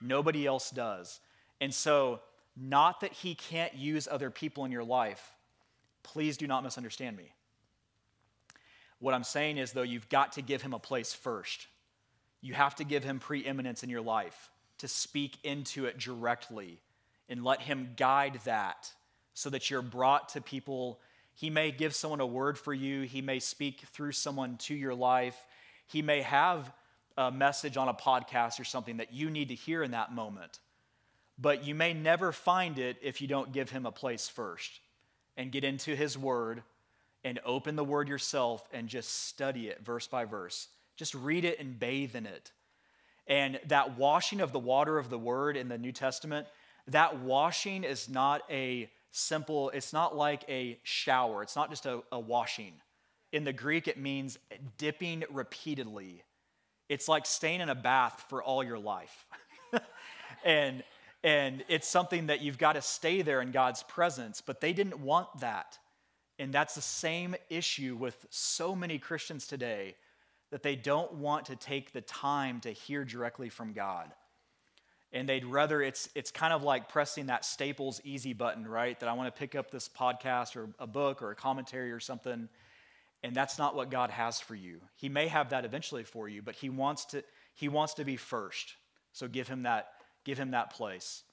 S1: Nobody else does. And so, not that He can't use other people in your life. Please do not misunderstand me. What I'm saying is, though, you've got to give Him a place first. You have to give Him preeminence in your life to speak into it directly and let Him guide that so that you're brought to people. He may give someone a word for you, He may speak through someone to your life, He may have a message on a podcast or something that you need to hear in that moment. But you may never find it if you don't give Him a place first and get into His Word and open the Word yourself and just study it verse by verse. Just read it and bathe in it. And that washing of the water of the word in the New Testament, that washing is not a simple, it's not like a shower, it's not just a, a washing. In the Greek, it means dipping repeatedly. It's like staying in a bath for all your life. and, and it's something that you've got to stay there in God's presence, but they didn't want that. And that's the same issue with so many Christians today that they don't want to take the time to hear directly from God. And they'd rather, it's, it's kind of like pressing that Staples easy button, right? That I want to pick up this podcast or a book or a commentary or something. And that's not what God has for you. He may have that eventually for you, but he wants to, he wants to be first. So give him that, give him that place.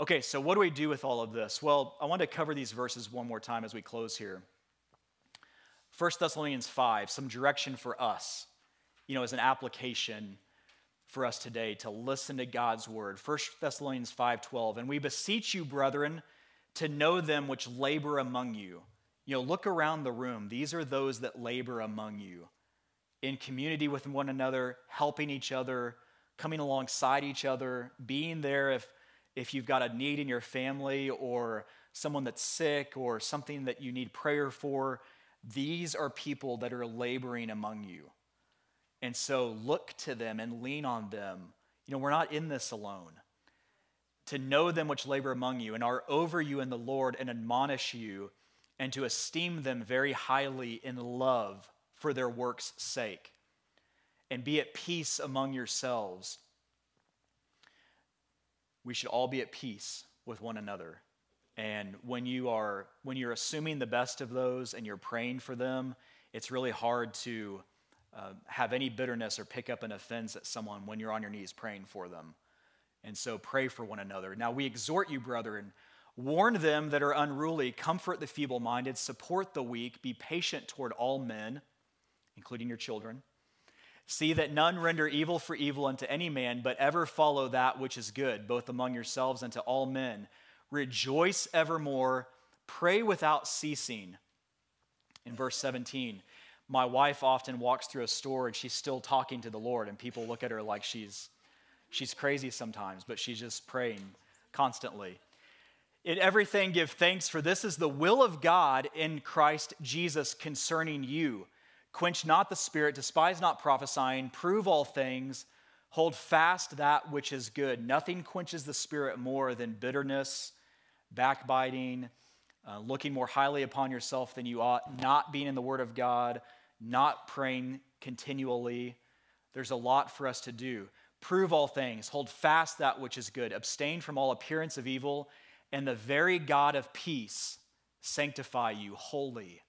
S1: Okay, so what do we do with all of this? Well, I want to cover these verses one more time as we close here. 1 Thessalonians 5, some direction for us, you know, as an application for us today to listen to God's word. 1 Thessalonians 5:12, and we beseech you, brethren, to know them which labor among you. You know, look around the room. These are those that labor among you in community with one another, helping each other, coming alongside each other, being there if if you've got a need in your family or someone that's sick or something that you need prayer for, these are people that are laboring among you. And so look to them and lean on them. You know, we're not in this alone. To know them which labor among you and are over you in the Lord and admonish you, and to esteem them very highly in love for their work's sake. And be at peace among yourselves. We should all be at peace with one another. And when you are when you're assuming the best of those and you're praying for them, it's really hard to uh, have any bitterness or pick up an offense at someone when you're on your knees praying for them. And so pray for one another. Now we exhort you, brethren, Warn them that are unruly, comfort the feeble minded, support the weak, be patient toward all men, including your children. See that none render evil for evil unto any man, but ever follow that which is good, both among yourselves and to all men. Rejoice evermore, pray without ceasing. In verse 17, my wife often walks through a store and she's still talking to the Lord, and people look at her like she's, she's crazy sometimes, but she's just praying constantly. In everything, give thanks, for this is the will of God in Christ Jesus concerning you. Quench not the spirit, despise not prophesying, prove all things, hold fast that which is good. Nothing quenches the spirit more than bitterness, backbiting, uh, looking more highly upon yourself than you ought, not being in the Word of God, not praying continually. There's a lot for us to do. Prove all things, hold fast that which is good, abstain from all appearance of evil and the very God of peace sanctify you wholly.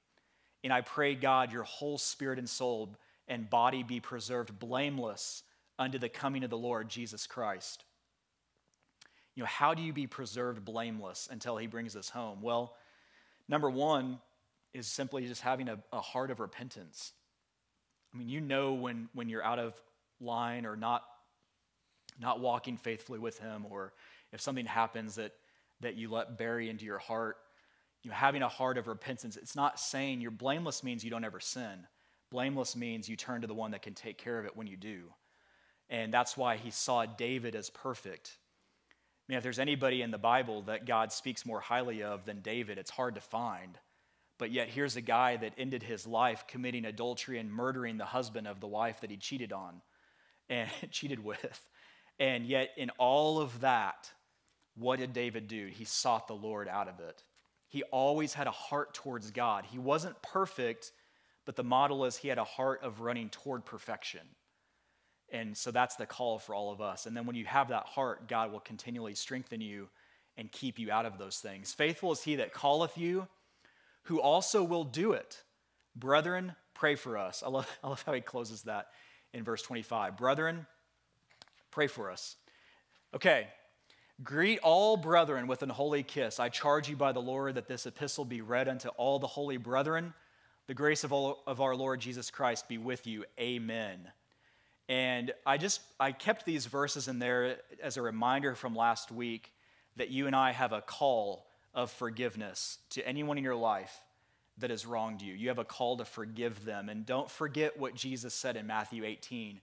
S1: And I pray, God, your whole spirit and soul and body be preserved blameless unto the coming of the Lord Jesus Christ. You know, how do you be preserved blameless until he brings us home? Well, number one is simply just having a, a heart of repentance. I mean, you know when, when you're out of line or not, not walking faithfully with him, or if something happens that that you let bury into your heart. You know, having a heart of repentance. It's not saying you're blameless means you don't ever sin. Blameless means you turn to the one that can take care of it when you do. And that's why he saw David as perfect. I mean, if there's anybody in the Bible that God speaks more highly of than David, it's hard to find. But yet, here's a guy that ended his life committing adultery and murdering the husband of the wife that he cheated on and cheated with. And yet, in all of that, what did David do? He sought the Lord out of it. He always had a heart towards God. He wasn't perfect, but the model is he had a heart of running toward perfection. And so that's the call for all of us. And then when you have that heart, God will continually strengthen you and keep you out of those things. Faithful is he that calleth you, who also will do it. Brethren, pray for us. I love, I love how he closes that in verse 25. Brethren, pray for us. Okay, Greet all brethren with an holy kiss. I charge you by the Lord that this epistle be read unto all the holy brethren. The grace of, all, of our Lord Jesus Christ be with you. Amen. And I just I kept these verses in there as a reminder from last week that you and I have a call of forgiveness to anyone in your life that has wronged you. You have a call to forgive them. And don't forget what Jesus said in Matthew 18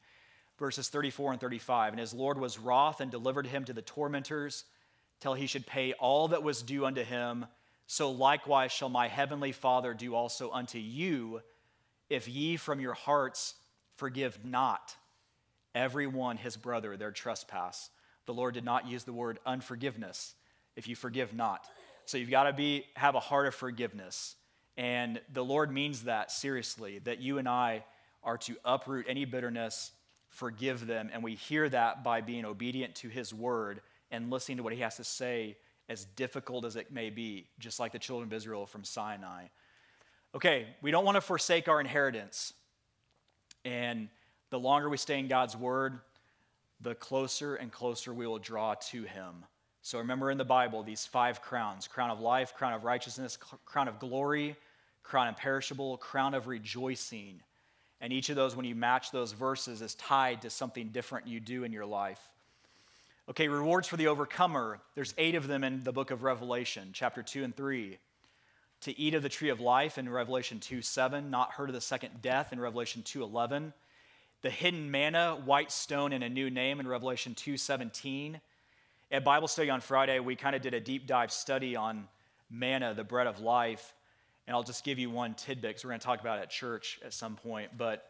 S1: verses 34 and 35. And his Lord was wroth and delivered him to the tormentors till he should pay all that was due unto him. So likewise shall my heavenly Father do also unto you, if ye from your hearts forgive not every one his brother their trespass. The Lord did not use the word unforgiveness, if you forgive not. So you've got to be have a heart of forgiveness. And the Lord means that seriously, that you and I are to uproot any bitterness forgive them. And we hear that by being obedient to his word and listening to what he has to say, as difficult as it may be, just like the children of Israel from Sinai. Okay, we don't want to forsake our inheritance. And the longer we stay in God's word, the closer and closer we will draw to him. So remember in the Bible these five crowns crown of life, crown of righteousness, crown of glory, crown imperishable, crown of rejoicing. And each of those, when you match those verses, is tied to something different you do in your life. Okay, rewards for the overcomer. There's eight of them in the book of Revelation, chapter 2 and 3. To eat of the tree of life in Revelation 2 7, not heard of the second death in Revelation 2 11. The hidden manna, white stone, and a new name in Revelation 2 17. At Bible study on Friday, we kind of did a deep dive study on manna, the bread of life. And I'll just give you one tidbit because we're going to talk about it at church at some point. But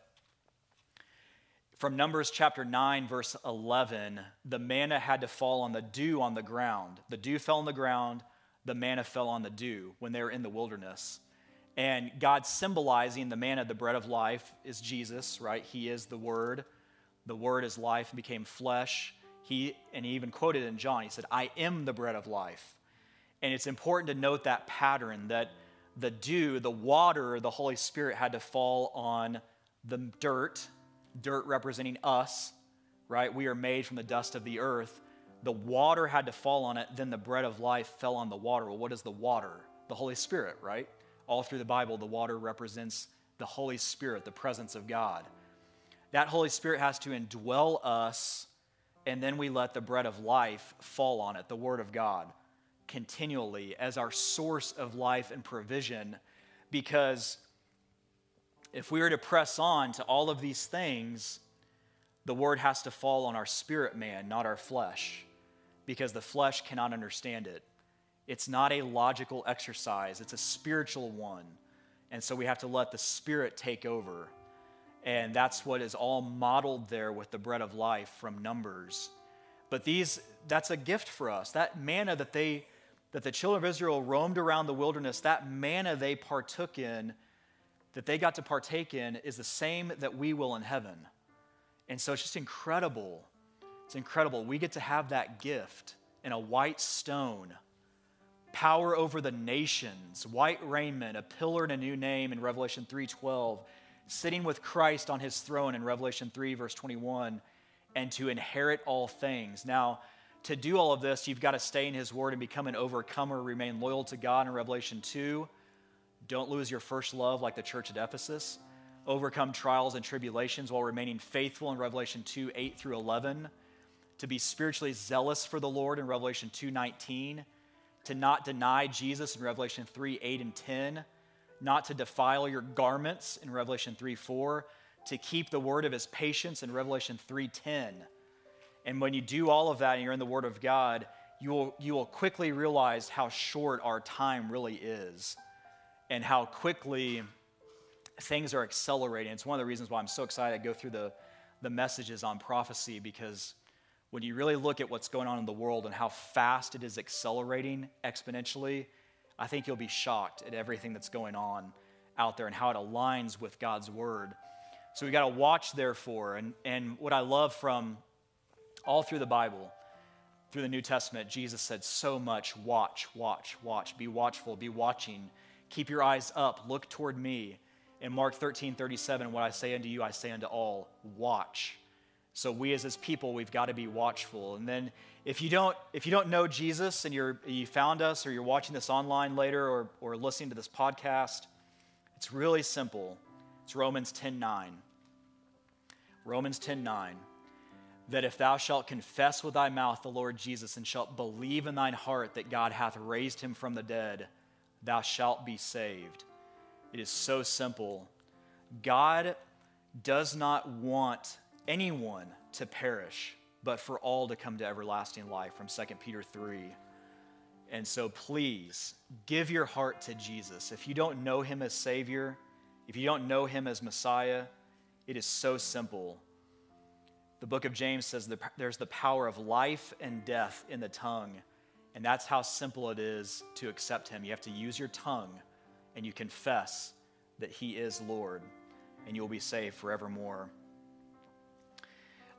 S1: from Numbers chapter 9, verse 11, the manna had to fall on the dew on the ground. The dew fell on the ground, the manna fell on the dew when they were in the wilderness. And God symbolizing the manna, the bread of life, is Jesus, right? He is the Word. The Word is life and became flesh. He, and he even quoted in John, he said, I am the bread of life. And it's important to note that pattern that the dew, the water, the Holy Spirit had to fall on the dirt, dirt representing us, right? We are made from the dust of the earth. the water had to fall on it, then the bread of life fell on the water. Well, what is the water? The Holy Spirit, right? All through the Bible, the water represents the Holy Spirit, the presence of God. That Holy Spirit has to indwell us, and then we let the bread of life fall on it, the Word of God, continually as our source of life and provision. Because if we are to press on to all of these things, the Word has to fall on our spirit man, not our flesh, because the flesh cannot understand it. It's not a logical exercise, it's a spiritual one. And so we have to let the Spirit take over. And that's what is all modeled there with the bread of life from Numbers. But these, that's a gift for us. That manna that they, that the children of Israel roamed around the wilderness, that manna they partook in, that they got to partake in, is the same that we will in heaven. And so it's just incredible. It's incredible. We get to have that gift in a white stone power over the nations, white raiment, a pillar and a new name in Revelation 3:12, sitting with Christ on his throne in Revelation 3 verse 21, and to inherit all things. Now, to do all of this, you've got to stay in his word and become an overcomer, remain loyal to God in Revelation 2. Don't lose your first love like the church at Ephesus. Overcome trials and tribulations while remaining faithful in Revelation 2 8 through 11. To be spiritually zealous for the Lord in Revelation 2 19 to not deny Jesus in Revelation 3 8 and 10, not to defile your garments in Revelation 3 4, to keep the word of his patience in Revelation 3 10. And when you do all of that and you're in the word of God, you will, you will quickly realize how short our time really is and how quickly things are accelerating. It's one of the reasons why I'm so excited to go through the, the messages on prophecy because when you really look at what's going on in the world and how fast it is accelerating exponentially, I think you'll be shocked at everything that's going on out there and how it aligns with God's word. So we got to watch, therefore. And, and what I love from all through the Bible, through the New Testament, Jesus said so much watch, watch, watch, be watchful, be watching, keep your eyes up, look toward me. In Mark 13 37, what I say unto you, I say unto all, watch. So we as his people, we've got to be watchful. And then if you don't, if you don't know Jesus and you're, you found us or you're watching this online later or, or listening to this podcast, it's really simple. It's Romans 10 9. Romans 10 9. That if thou shalt confess with thy mouth the Lord Jesus and shalt believe in thine heart that God hath raised him from the dead, thou shalt be saved. It is so simple. God does not want anyone to perish, but for all to come to everlasting life from 2 Peter 3. And so please give your heart to Jesus. If you don't know him as Savior, if you don't know him as Messiah, it is so simple. The book of James says there's the power of life and death in the tongue. And that's how simple it is to accept him. You have to use your tongue and you confess that he is Lord, and you'll be saved forevermore.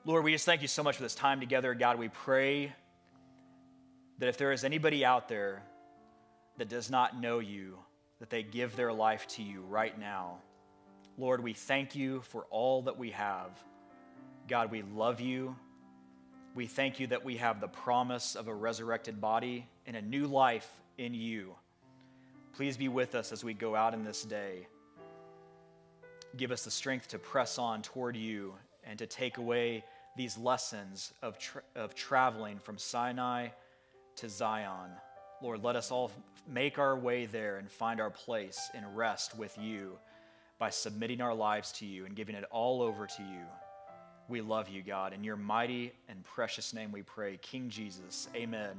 S1: Lord, we just thank you so much for this time together. God, we pray that if there is anybody out there that does not know you, that they give their life to you right now. Lord, we thank you for all that we have. God, we love you. We thank you that we have the promise of a resurrected body and a new life in you. Please be with us as we go out in this day. Give us the strength to press on toward you and to take away these lessons of, tra- of traveling from Sinai to Zion. Lord, let us all make our way there and find our place and rest with you by submitting our lives to you and giving it all over to you. We love you, God. In your mighty and precious name we pray, King Jesus. Amen.